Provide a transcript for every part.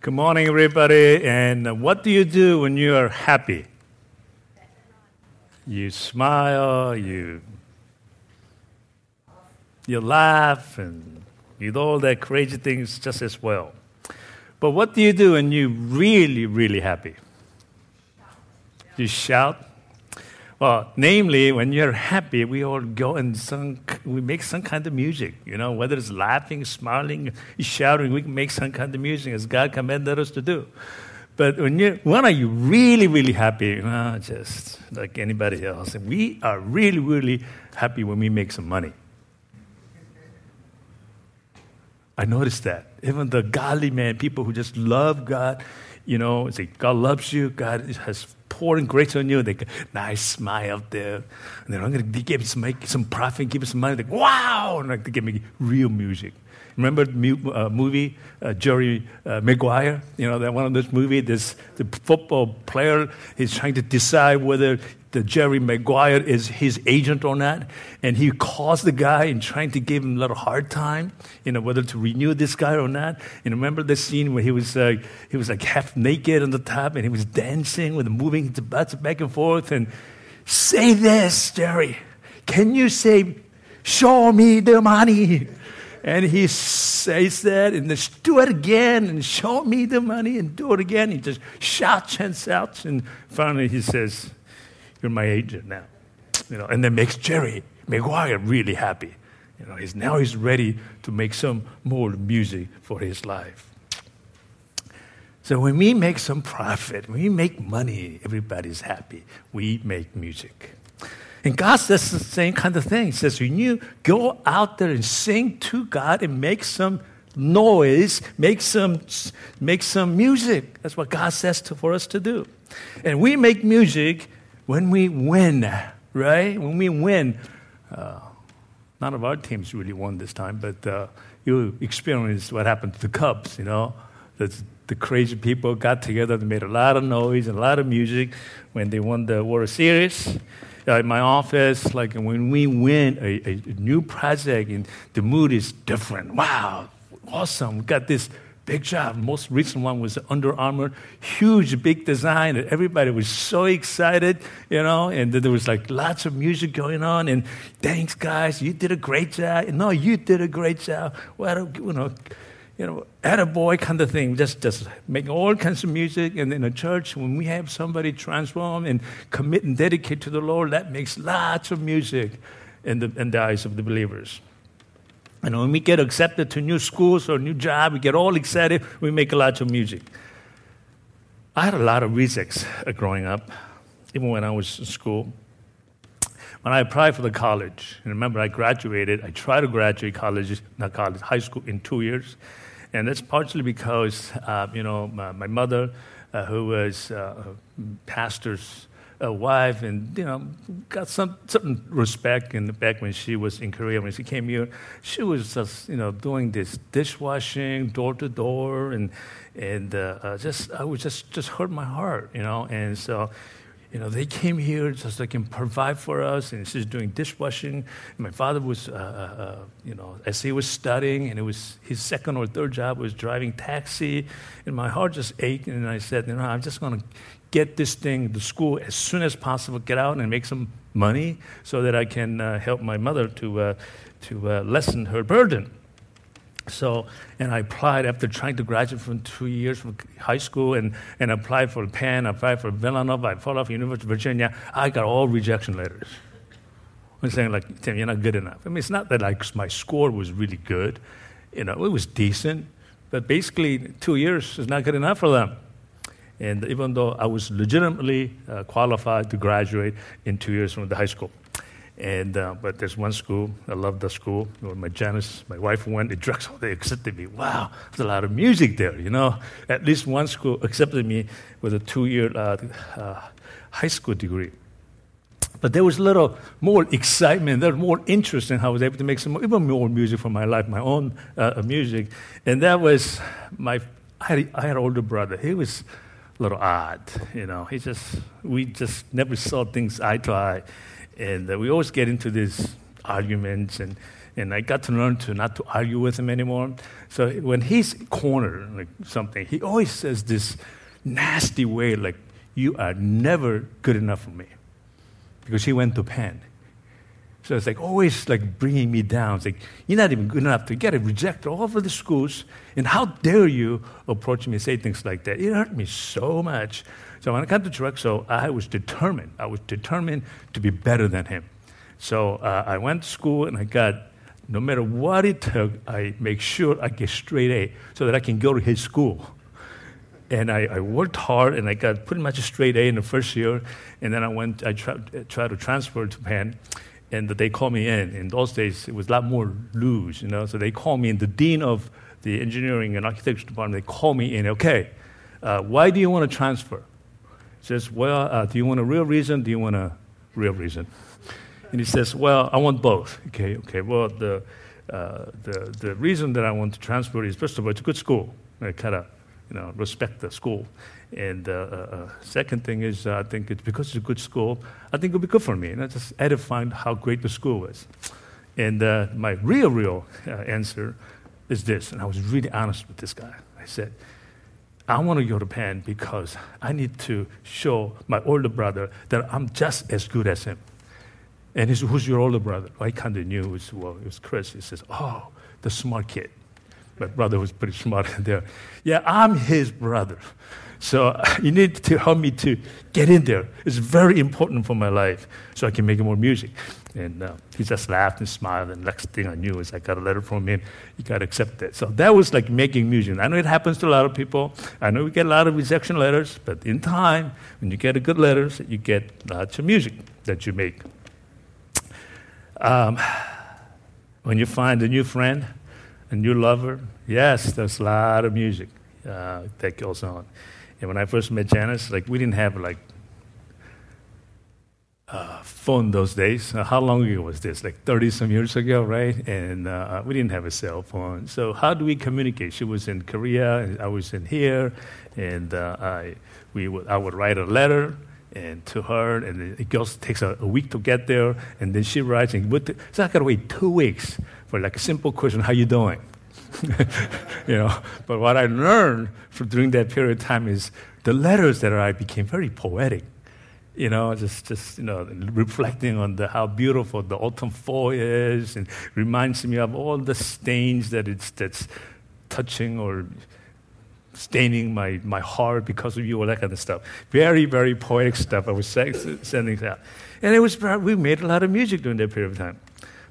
Good morning, everybody. And what do you do when you are happy? You smile, you you laugh, and you do all that crazy things just as well. But what do you do when you're really, really happy? You shout. Well, namely, when you're happy, we all go and some, we make some kind of music, you know, whether it's laughing, smiling, shouting, we make some kind of music as God commanded us to do. But when, you, when are you really, really happy? Well, just like anybody else. We are really, really happy when we make some money. I noticed that. Even the godly man, people who just love God, you know, say, God loves you, God has pouring grace on you. They go, nice smile there. And then I'm going to give some, make some profit, give me some money. They go, wow! And like, they give me real music. Remember the uh, movie uh, Jerry uh, Maguire? You know that one of those movies. This the football player is trying to decide whether the Jerry Maguire is his agent or not, and he calls the guy and trying to give him a little hard time, you know, whether to renew this guy or not. And remember the scene where he was uh, he was like half naked on the top, and he was dancing with moving his butts back and forth, and say this, Jerry, can you say, "Show me the money"? And he says that, and then do it again, and show me the money, and do it again. He just shouts and shouts, and finally he says, "You're my agent now," you know, and that makes Jerry Maguire really happy. You know, he's now he's ready to make some more music for his life. So when we make some profit, when we make money, everybody's happy. We make music. And God says the same kind of thing. He says, when you go out there and sing to God and make some noise, make some, make some music. That's what God says to, for us to do. And we make music when we win, right? When we win. Uh, none of our teams really won this time, but uh, you experienced what happened to the Cubs, you know? That's, the crazy people got together, they made a lot of noise and a lot of music when they won the World Series uh, in my office, like when we win a, a, new project and the mood is different. Wow, awesome. We got this big job. Most recent one was Under Armour, huge, big design. And everybody was so excited, you know, and there was like lots of music going on. And thanks, guys, you did a great job. No, you did a great job. Well, you know, you know, at a boy kind of thing, just, just making all kinds of music. And in a church, when we have somebody transform and commit and dedicate to the Lord, that makes lots of music in the, in the eyes of the believers. And when we get accepted to new schools or new job, we get all excited, we make a lot of music. I had a lot of rejects growing up, even when I was in school. When I applied for the college, and remember I graduated, I tried to graduate college, not college, high school in two years. And that's partially because, uh, you know, my, my mother, uh, who was uh, pastor's uh, wife, and, you know, got some certain respect the back when she was in Korea. When she came here, she was just, you know, doing this dishwashing, door to door, and, and uh, uh, just, I was just, just hurt my heart, you know. And so, you know, they came here just so they can provide for us, and she's doing dishwashing. My father was, uh, uh, uh, you know, as he was studying, and it was his second or third job was driving taxi, and my heart just ached, and I said, you know, I'm just going to get this thing to school as soon as possible, get out and make some money so that I can uh, help my mother to, uh, to uh, lessen her burden. So, and I applied after trying to graduate from two years from high school and, and applied for Penn, applied for Villanova, I followed off University of Virginia. I got all rejection letters. I'm saying like, Tim, you're not good enough. I mean, it's not that like my score was really good. You know, it was decent, but basically two years is not good enough for them. And even though I was legitimately uh, qualified to graduate in two years from the high school. And, uh, but there's one school, I love the school. When my Janice, my wife went to Drexel, they accepted me. Wow, there's a lot of music there, you know. At least one school accepted me with a two-year uh, uh, high school degree. But there was a little more excitement, there was more interest in how I was able to make some even more music for my life, my own uh, music. And that was my, I had, I had an older brother. He was little odd, you know. He just, we just never saw things eye to eye. And uh, we always get into these arguments, and, and I got to learn to not to argue with him anymore. So when he's cornered like something, he always says this nasty way, like "You are never good enough for me," because he went to Penn. So it's like always like bringing me down. It's like you're not even good enough to get it rejected all over the schools, and how dare you approach me and say things like that? It hurt me so much. So when I got to Drexel, I was determined. I was determined to be better than him. So uh, I went to school and I got, no matter what it took, I make sure I get straight A so that I can go to his school. And I, I worked hard and I got pretty much a straight A in the first year. And then I went, I tried to transfer to Penn and they called me in. In those days, it was a lot more loose, you know. So they called me in. The dean of the engineering and architecture department, they called me in. Okay, uh, why do you want to transfer? He says, well, uh, do you want a real reason? Do you want a real reason? And he says, well, I want both. Okay, okay. Well, the, uh, the, the reason that I want to transfer is, first of all, it's a good school. I kind of, you know, respect the school. And uh, uh, uh, second thing is, I think it's because it's a good school, I think it'll be good for me. And I just edifying how great the school is. And my real, real answer is this, and I was really honest with this guy. I said, I want to go to Penn because I need to show my older brother that I'm just as good as him. And he said, Who's your older brother? I kind of knew it was, well, it was Chris. He says, Oh, the smart kid. My brother was pretty smart there. Yeah, I'm his brother. So you need to help me to get in there. It's very important for my life so I can make more music. And uh, he just laughed and smiled. And next thing I knew is I got a letter from him. You got to accept it. So that was like making music. I know it happens to a lot of people. I know we get a lot of rejection letters, but in time, when you get a good letters, you get lots of music that you make. Um, when you find a new friend, a new lover, yes, there's a lot of music uh, that goes on. And when I first met Janice, like we didn't have like uh, phone those days. Uh, how long ago was this? Like 30 some years ago, right? And uh, we didn't have a cell phone. So how do we communicate? She was in Korea, I was in here, and uh, I, we would, I would write a letter and to her, and it goes takes a, a, week to get there, and then she writes, and so I got to wait two weeks for like a simple question, how you doing? you know, but what I learned from during that period of time is the letters that I became very poetic. You know, just, just you know, reflecting on the, how beautiful the autumn fall is, and reminds me of all the stains that it's that's touching or staining my, my heart because of you, all that kind of stuff. Very, very poetic stuff I was sending out. And it was, we made a lot of music during that period of time.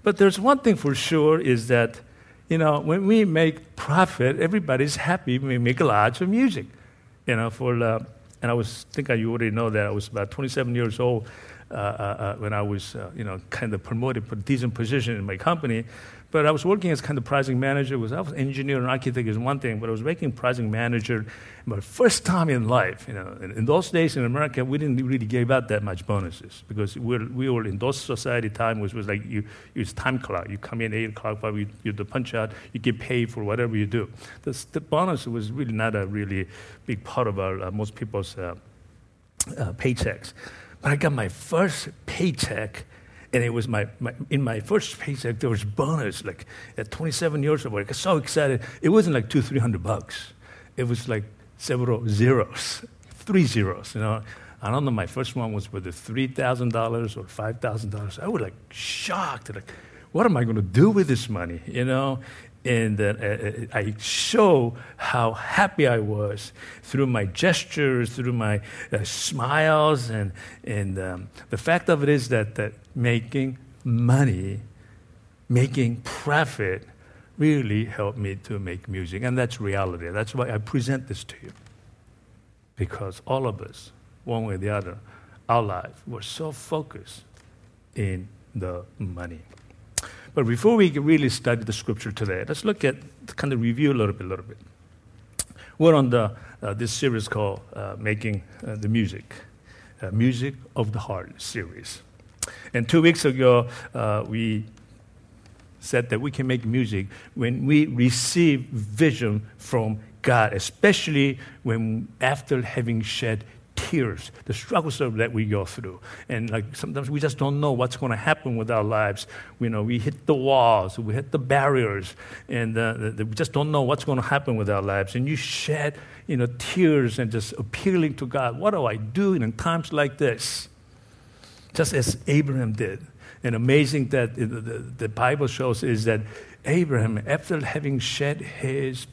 But there's one thing for sure is that you know, when we make profit, everybody's happy. We make a lot of music. You know, for uh, and I was think you already know that I was about 27 years old uh, uh, uh, when I was, uh, you know, kind of promoted a decent position in my company. But I was working as kind of pricing manager. Was I was engineer and architect is one thing, but I was making pricing manager. My first time in life, you know, in, in, those days in America, we didn't really give out that much bonuses because we were, we were in those society time, which was like you use time clock. You come in eight o'clock, but you, you do punch out. You get paid for whatever you do. The, the bonus was really not a really big part of our uh, most people's uh, uh, paychecks. But I got my first paycheck and it was my, my, in my first paycheck there was bonus like at 27 years old i got so excited. It wasn't like two three hundred bucks. It was like several zeros three zeros you know? I don't know my first one was whether $3000 or $5000 i was like shocked like what am i going to do with this money you know? And uh, uh, I show how happy I was through my gestures, through my uh, smiles, and, and um, the fact of it is that, that making money, making profit, really helped me to make music, and that's reality. That's why I present this to you, because all of us, one way or the other, our life, we're so focused in the money. But before we really study the scripture today, let's look at kind of review a little bit, a little bit. We're on the uh, this series called uh, "Making uh, the Music," uh, "Music of the Heart" series. And two weeks ago, uh, we said that we can make music when we receive vision from God, especially when after having shed tears, the struggles that we go through. And like sometimes we just don't know what's going to happen with our lives. You know, we hit the walls, we hit the barriers, and uh, we just don't know what's going to happen with our lives. And you shed, you know, tears and just appealing to God. What do I do in times like this? Just as Abraham did. And amazing that the, the, the Bible shows is that Abraham, after having shed his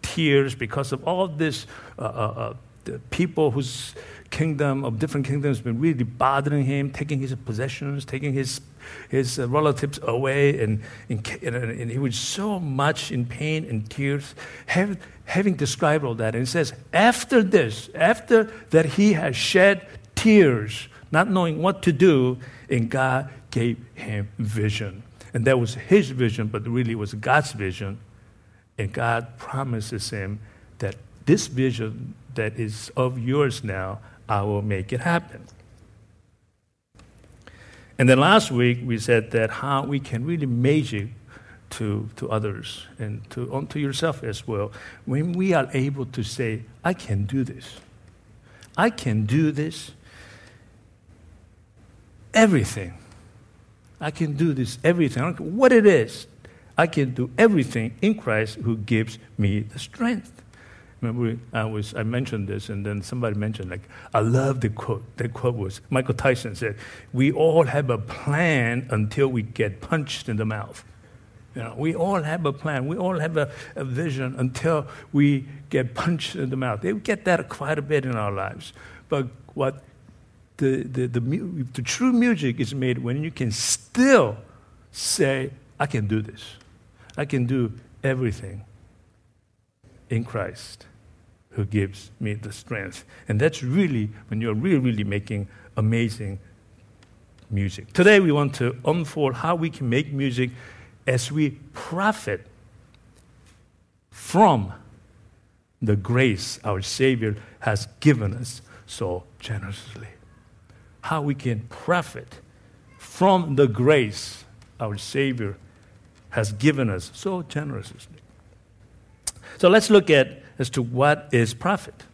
tears because of all this uh, uh, uh people whose kingdom of different kingdoms been really bothering him, taking his possessions, taking his his uh, relatives away, and, and, and, he was so much in pain and tears. Having described all that, and it says, after this, after that he has shed tears, not knowing what to do, and God gave him vision. And that was his vision, but really it was God's vision. And God promises him that this vision that is of yours now, I will make it happen. And then last week we said that how we can really measure to, to others and to, onto yourself as well. When we are able to say, I can do this. I can do this. Everything. I can do this everything. I don't care what it is. I can do everything in Christ who gives me the strength. Remember, I was I mentioned this, and then somebody mentioned like I love the quote. The quote was Michael Tyson said, "We all have a plan until we get punched in the mouth." You know, we all have a plan. We all have a, a vision until we get punched in the mouth. They get that quite a bit in our lives. But what the, the, the, the true music is made when you can still say, I can do this. I can do everything in Christ who gives me the strength. And that's really when you're really, really making amazing music. Today we want to unfold how we can make music as we profit from the grace our Savior has given us so generously. How we can profit from the grace our Savior has given us so generously. So let's look at as to what is profit.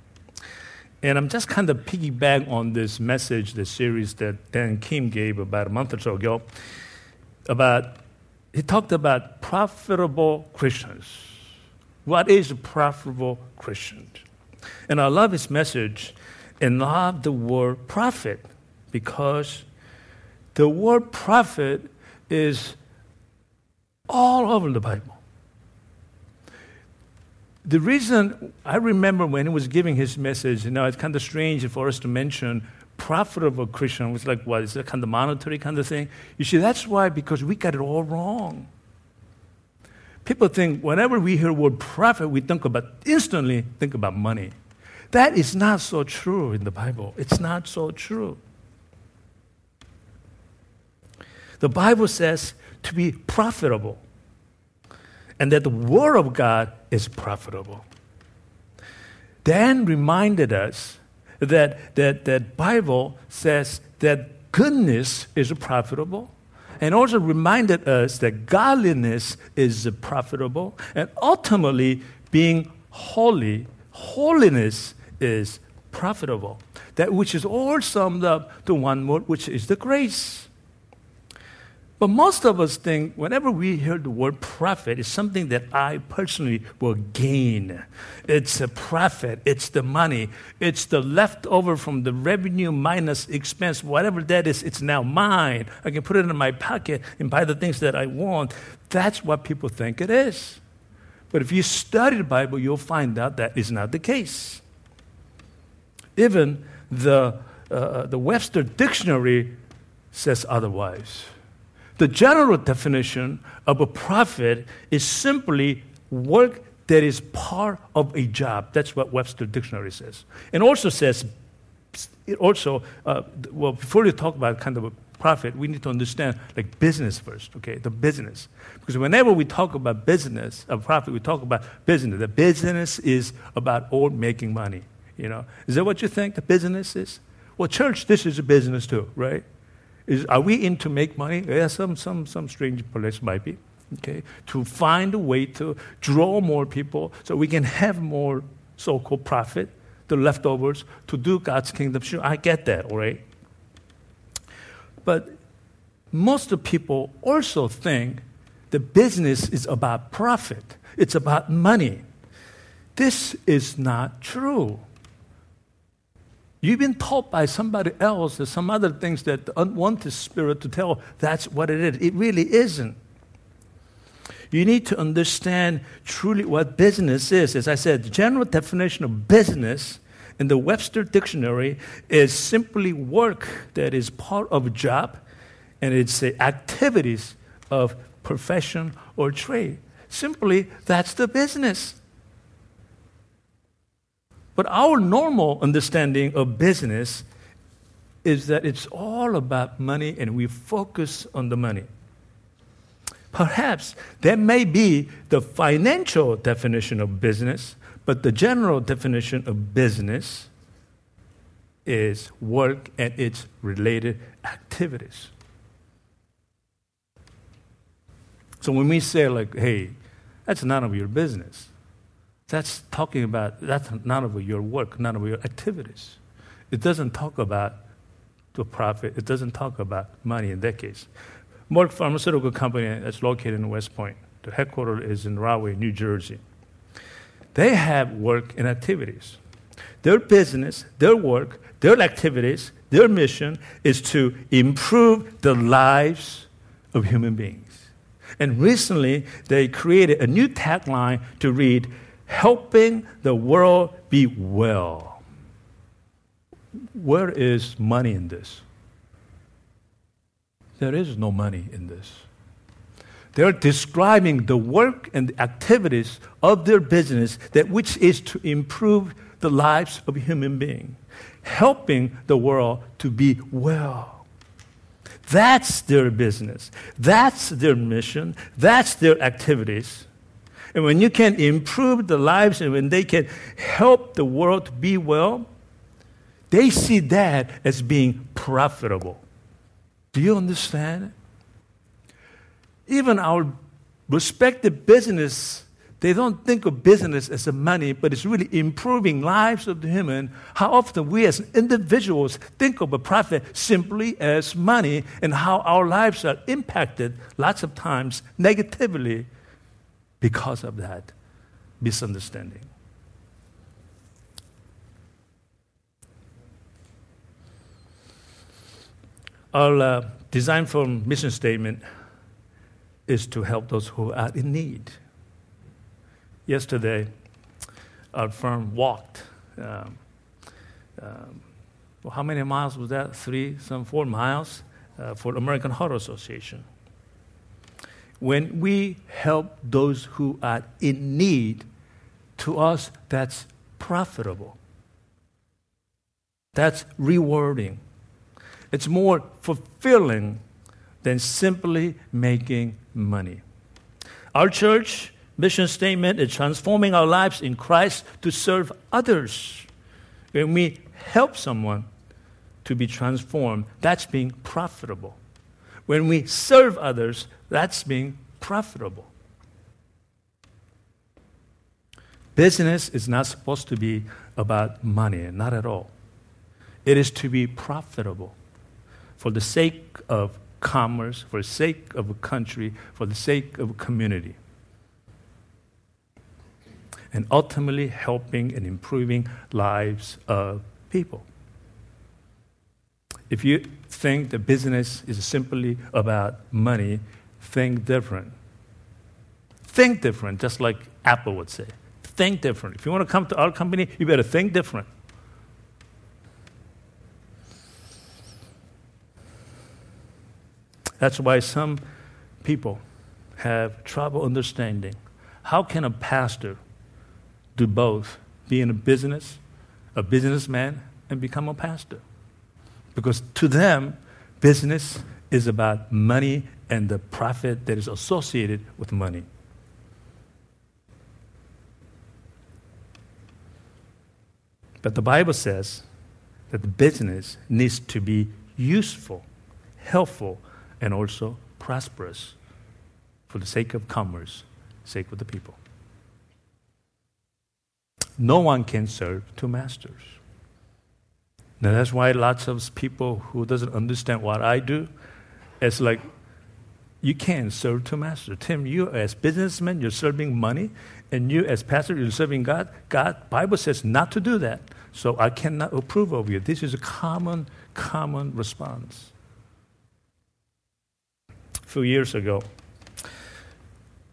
And I'm just kind of piggyback on this message, the series that Dan Kim gave about a month or so ago. About he talked about profitable Christians. What is a profitable Christian? And I love his message and love the word profit because the word prophet is all over the Bible. The reason I remember when he was giving his message, you know, it's kind of strange for us to mention profitable Christian. was like, what? Is that kind of monetary kind of thing? You see, that's why, because we got it all wrong. People think whenever we hear word profit, we think about instantly think about money. That is not so true in the Bible. It's not so true. The Bible says to be profitable, and that the Word of God is profitable. Dan reminded us that that that Bible says that goodness is profitable, and also reminded us that godliness is profitable, and ultimately being holy, holiness is profitable. That which is all summed up to one word, which is the grace. But most of us think whenever we hear the word profit, it's something that I personally will gain. It's a profit, it's the money, it's the leftover from the revenue minus expense, whatever that is, it's now mine. I can put it in my pocket and buy the things that I want. That's what people think it is. But if you study the Bible, you'll find out that is not the case. Even the, uh, the Webster Dictionary says otherwise. The general definition of a profit is simply work that is part of a job. That's what Webster Dictionary says. And also says, it also, uh, well, before you talk about kind of a profit, we need to understand like business first, okay? The business. Because whenever we talk about business, a profit, we talk about business. The business is about all making money, you know? Is that what you think the business is? Well, church, this is a business too, right? Is, are we in to make money? Yeah, some, some, some strange place might be. Okay? To find a way to draw more people so we can have more so called profit. the leftovers to do God's kingdom. Sure, I get that, all right? But most of people also think the business is about profit, it's about money. This is not true. You've been taught by somebody else or some other things that the unwanted spirit to tell that's what it is. It really isn't. You need to understand truly what business is. As I said, the general definition of business in the Webster Dictionary is simply work that is part of a job and it's the activities of profession or trade. Simply, that's the business. But our normal understanding of business is that it's all about money and we focus on the money. Perhaps that may be the financial definition of business, but the general definition of business is work and its related activities. So when we say, like, hey, that's none of your business, that's talking about, that's none of your work, none of your activities. It doesn't talk about the profit, it doesn't talk about money in that case. Merck Pharmaceutical Company that's located in West Point. The headquarters is in Rahway, New Jersey. They have work and activities. Their business, their work, their activities, their mission is to improve the lives of human beings. And recently, they created a new tagline to read, Helping the world be well. Where is money in this? There is no money in this. They're describing the work and the activities of their business that which is to improve the lives of human beings, helping the world to be well. That's their business. That's their mission. That's their activities. And when you can improve the lives and when they can help the world be well, they see that as being profitable. Do you understand? Even our respective business, they don't think of business as a money, but it's really improving lives of the human. How often we as individuals think of a profit simply as money and how our lives are impacted lots of times negatively because of that misunderstanding. Our uh, design for mission statement is to help those who are in need. Yesterday, our firm walked. Um, um, well, how many miles was that? Three, some four miles uh, for American Heart Association. When we help those who are in need, to us, that's profitable. That's rewarding. It's more fulfilling than simply making money. Our church mission statement is transforming our lives in Christ to serve others. When we help someone to be transformed, that's being profitable. When we serve others, that's being profitable. Business is not supposed to be about money, not at all. It is to be profitable for the sake of commerce, for the sake of a country, for the sake of a community. And ultimately helping and improving lives of people. If you think the business is simply about money, think different. Think different, just like Apple would say. Think different. If you want to come to our company, you better think different. That's why some people have trouble understanding how can a pastor do both, be in a business, a businessman, and become a pastor? Because to them, business is about money and the profit that is associated with money. But the Bible says that the business needs to be useful, helpful, and also prosperous for the sake of commerce, sake of the people. no one can serve two masters. Now that's why lots of people who doesn't understand what I do, it's like you can't serve two masters. Tim, you as businessman, you're serving money, and you as pastor, you're serving God. God, Bible says not to do that. So I cannot approve of you. This is a common, common response. A few years ago,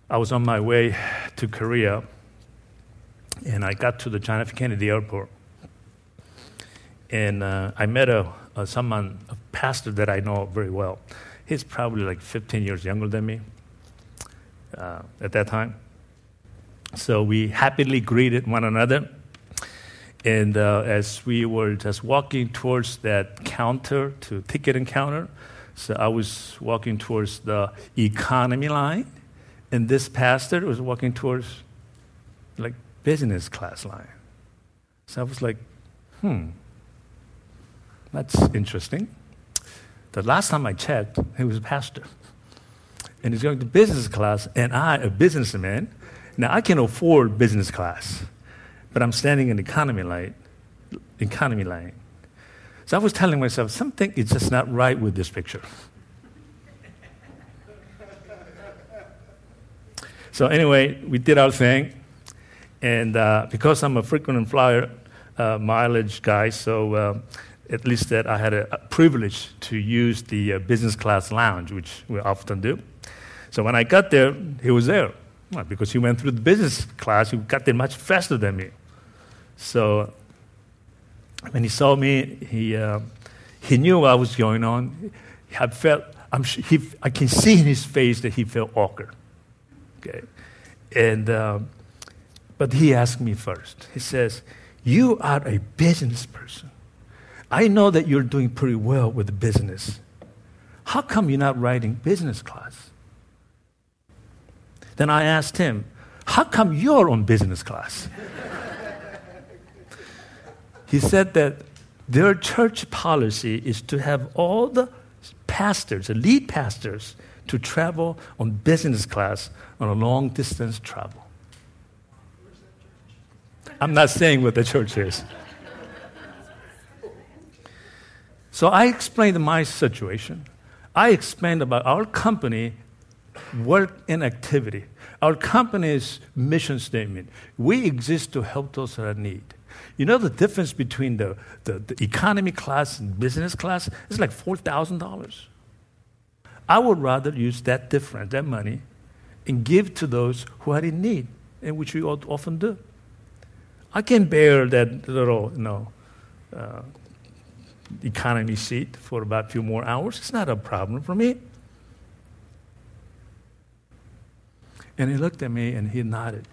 I was on my way to Korea, and I got to the John F. Kennedy Airport, and uh, I met a, a someone, a pastor that I know very well. He's probably like 15 years younger than me uh, at that time. So we happily greeted one another. And uh, as we were just walking towards that counter to ticket counter, so I was walking towards the economy line, and this pastor was walking towards like business class line. So I was like, hmm, that's interesting. The last time I checked, he was a pastor. And he's going to business class, and I, a businessman, now I can afford business class, but I'm standing in economy line, economy line. So I was telling myself, something is just not right with this picture. so anyway, we did our thing, and uh, because I'm a frequent flyer uh, mileage guy, so uh, at least that I had a, privilege to use the uh, business class lounge, which we often do. So when I got there, he was there. Well, because he went through the business class, he got there much faster than me. So when he saw me, he, uh, he knew what was going on. I felt, he, I can see in his face that he felt awkward. Okay. And, uh, but he asked me first. He says, You are a business person. I know that you're doing pretty well with business. How come you're not riding business class? Then I asked him, How come you're on business class? he said that their church policy is to have all the pastors, the lead pastors, to travel on business class on a long distance travel. I'm not saying what the church is. So I explained my situation. I explained about our company work and activity. Our company's mission statement. We exist to help those that are need. You know the difference between the, the, the economy class and business class? It's like $4,000. I would rather use that difference, that money, and give to those who are in need, and which we often do. I can bear that little, you know, uh, economy seat for about a few more hours. It's not a problem for me. And he looked at me and he nodded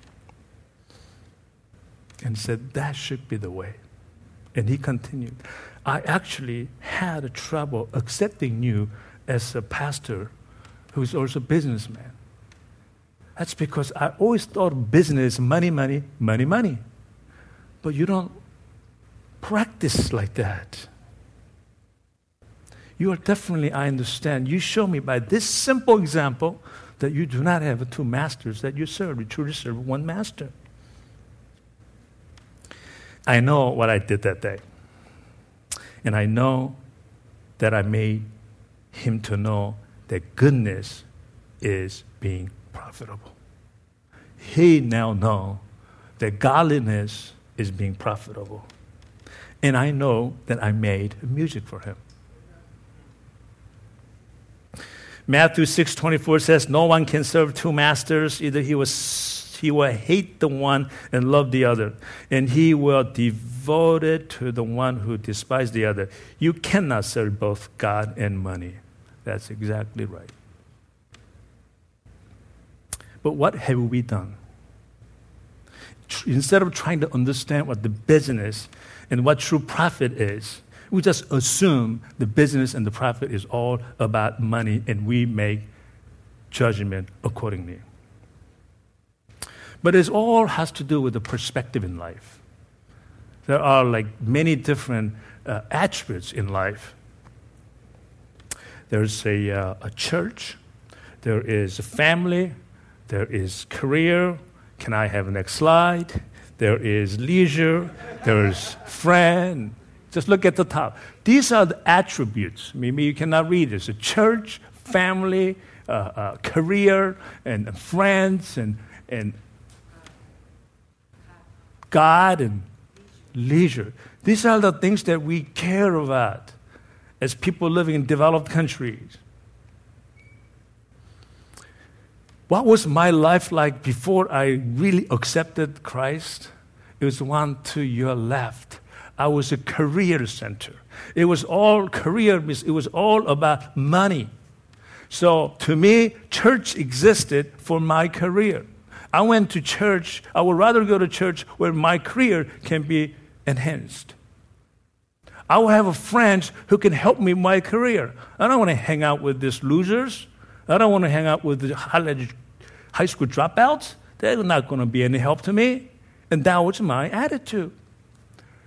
and said, That should be the way. And he continued, I actually had trouble accepting you as a pastor who's also a businessman. That's because I always thought business, money, money, money, money. But you don't practice like that. You are definitely, I understand. You show me by this simple example that you do not have two masters that you serve. You truly serve one master. I know what I did that day. And I know that I made him to know that goodness is being profitable. He now know that godliness is being profitable. And I know that I made music for him. Matthew 6:24 says, "No one can serve two masters; either he was he will hate the one and love the other, and he will devote it to the one who despises the other. You cannot serve both God and money." That's exactly right. But what have we done? Instead of trying to understand what the business and what true profit is, we just assume the business and the profit is all about money and we make judgment accordingly. But it all has to do with the perspective in life. There are like many different uh, attributes in life. There's a, uh, a church, there is a family, there is career. Can I have the next slide? there is leisure, there is friend. Just look at the top. These are the attributes. Maybe you cannot read this. A church, family, uh, uh, career, and friends, and, and God, and leisure. These are the things that we care about as people living in developed countries. What was my life like before I really accepted Christ? It was one to your left. I was a career center. It was all career, it was all about money. So to me, church existed for my career. I went to church, I would rather go to church where my career can be enhanced. I will have friends who can help me in my career. I don't want to hang out with these losers. I don't want to hang out with the high school dropouts. They're not going to be any help to me. And that was my attitude.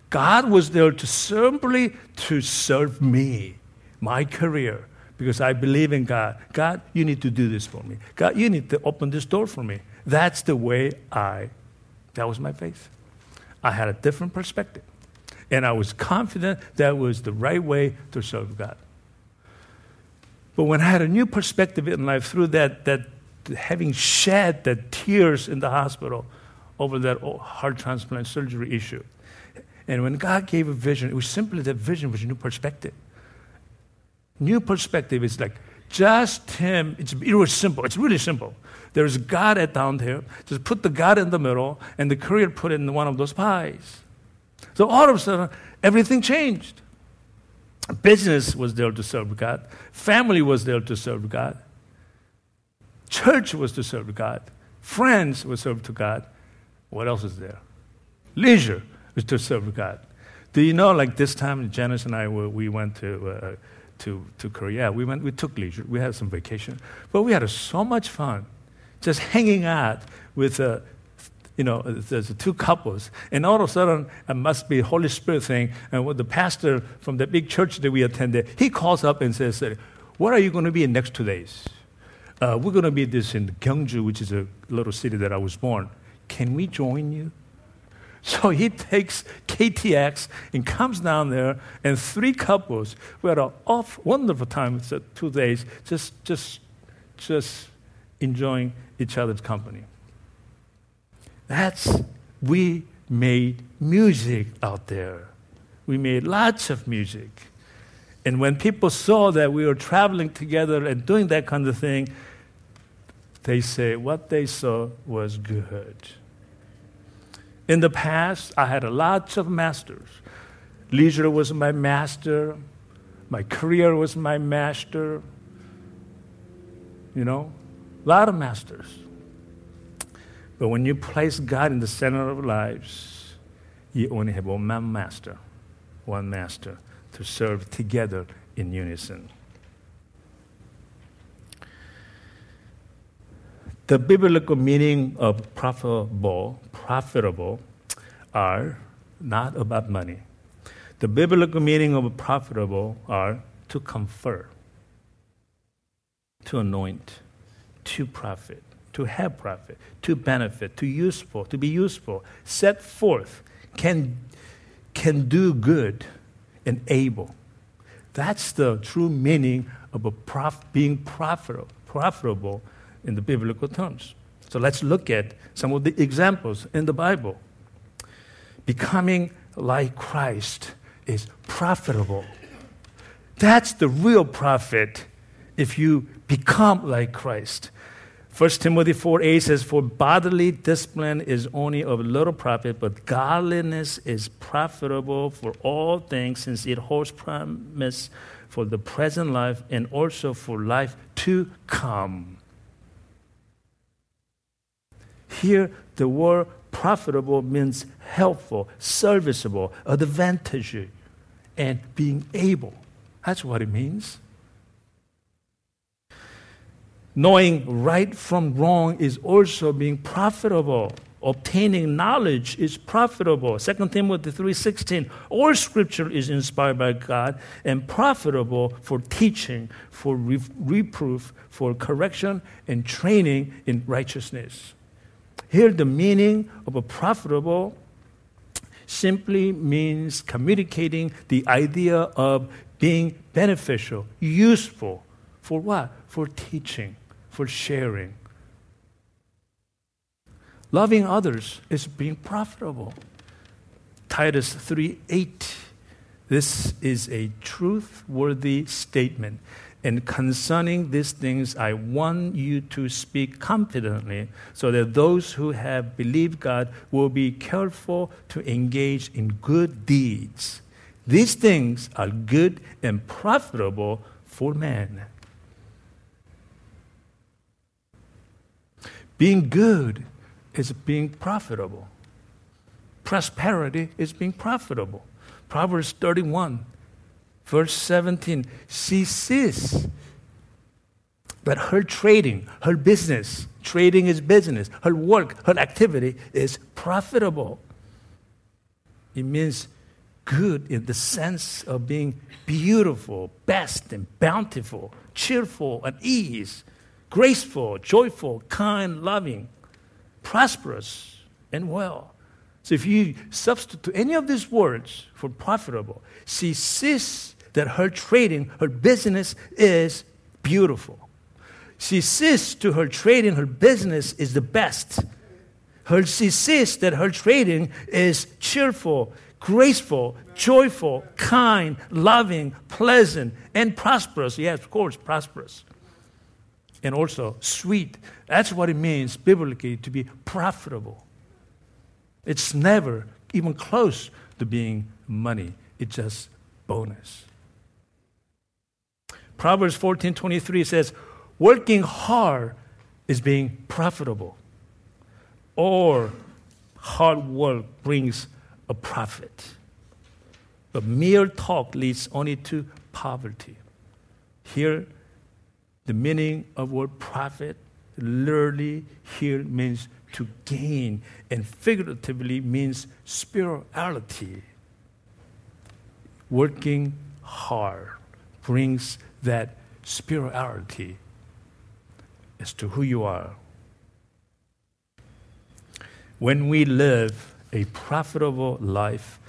God was there to simply to serve me, my career, because I believe in God. God, you need to do this for me. God, you need to open this door for me. That's the way I, that was my faith. I had a different perspective. And I was confident that was the right way to serve God. But when I had a new perspective in life through that, that having shed the tears in the hospital over that heart transplant surgery issue, and when God gave a vision, it was simply that vision was a new perspective. New perspective is like just Him. It's, it was simple. It's really simple. There's God at down there. Just put the God in the middle, and the courier put it in one of those pies. So all of a sudden, everything changed. Business was there to serve God. Family was there to serve God. Church was to serve God. Friends were served to God. What else is there? Leisure to serve God. Do you know, like this time, Janice and I, were, we went to, uh, to, to Korea. We, went, we took leisure. We had some vacation. But we had so much fun just hanging out with uh, you know, there's two couples, and all of a sudden, it must be Holy Spirit thing. And what the pastor from the big church that we attended, he calls up and says, "What are you going to be in next two days?" Uh, we're going to be this in Gyeongju, which is a little city that I was born. Can we join you? So he takes KTX and comes down there, and three couples. We had an off, wonderful time. So two days, just, just, just enjoying each other's company. That's, we made music out there. We made lots of music. And when people saw that we were traveling together and doing that kind of thing, they say what they saw was good. In the past, I had lots of masters. Leisure was my master. My career was my master. You know, a lot of masters. But when you place God in the center of lives, you only have one master, one master to serve together in unison. The biblical meaning of profitable, profitable are not about money. The biblical meaning of profitable are to confer, to anoint, to profit to have profit, to benefit, to useful, to be useful, set forth, can, can do good, and able. That's the true meaning of a prof, being profitable, profitable in the biblical terms. So let's look at some of the examples in the Bible. Becoming like Christ is profitable. That's the real profit if you become like Christ. 1 Timothy 4 8 says, For bodily discipline is only of little profit, but godliness is profitable for all things, since it holds promise for the present life and also for life to come. Here, the word profitable means helpful, serviceable, advantageous, and being able. That's what it means. Knowing right from wrong is also being profitable. Obtaining knowledge is profitable. 2 Timothy 3:16. All scripture is inspired by God and profitable for teaching, for re- reproof, for correction and training in righteousness. Here, the meaning of a profitable simply means communicating the idea of being beneficial, useful. For what? For teaching, for sharing. Loving others is being profitable. Titus 3 8. This is a truth worthy statement. And concerning these things, I want you to speak confidently so that those who have believed God will be careful to engage in good deeds. These things are good and profitable for man. Being good is being profitable. Prosperity is being profitable. Proverbs 31 Verse 17, she sees that her trading, her business, trading is business, her work, her activity is profitable. It means good in the sense of being beautiful, best, and bountiful, cheerful, and ease, graceful, joyful, kind, loving, prosperous, and well. So if you substitute any of these words for profitable, she sees that her trading, her business is beautiful. She sees to her trading, her business is the best. Her, she sees that her trading is cheerful, graceful, joyful, kind, loving, pleasant, and prosperous. Yes, of course, prosperous. And also sweet. That's what it means biblically to be profitable. It's never even close to being money, it's just bonus. Proverbs 14 23 says, Working hard is being profitable, or hard work brings a profit. But mere talk leads only to poverty. Here, the meaning of word profit literally here means to gain, and figuratively means spirituality. Working hard brings that spirituality as to who you are. When we live a profitable life,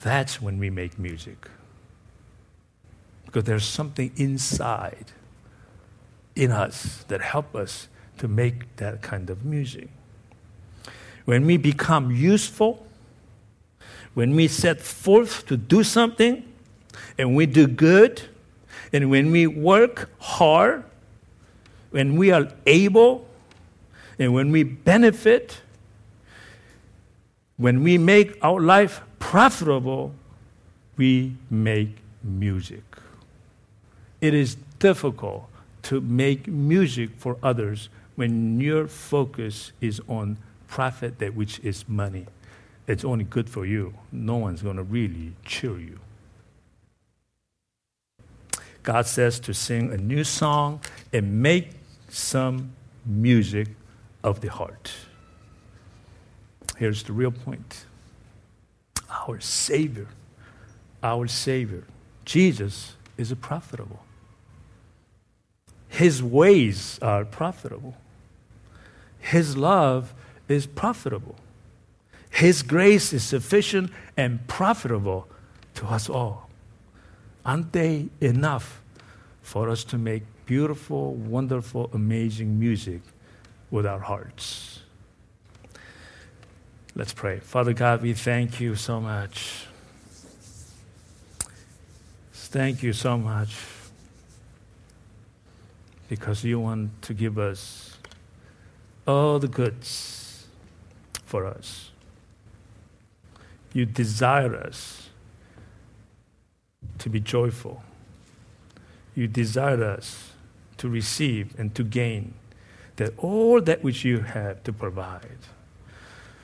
that's when we make music. Because there's something inside in us that help us to make that kind of music. When we become useful, when we set forth to do something and we do good, and when we work hard, when we are able, and when we benefit, when we make our life profitable, we make music. It is difficult to make music for others when your focus is on profit, that which is money. It's only good for you. No one's going to really cheer you. God says to sing a new song and make some music of the heart. Here's the real point our Savior, our Savior, Jesus is profitable. His ways are profitable. His love is profitable. His grace is sufficient and profitable to us all. Aren't they enough for us to make beautiful, wonderful, amazing music with our hearts? Let's pray. Father God, we thank you so much. Thank you so much because you want to give us all the goods for us. You desire us to be joyful. You desire us to receive and to gain that all that which you have to provide.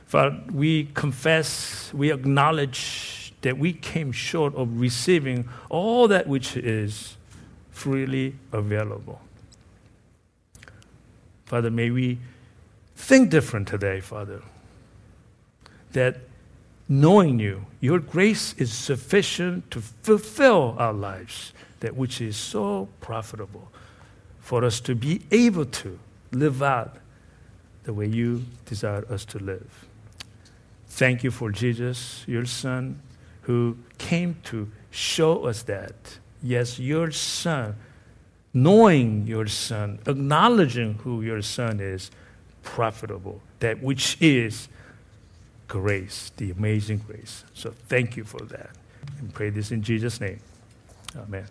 Father, we confess, we acknowledge that we came short of receiving all that which is freely available. Father, may we think different today, Father. That knowing you, your grace is sufficient to fulfill our lives, that which is so profitable for us to be able to live out the way you desire us to live. Thank you for Jesus, your Son, who came to show us that. Yes, your Son, knowing your Son, acknowledging who your Son is, profitable, that which is grace, the amazing grace. So thank you for that. And pray this in Jesus' name. Amen.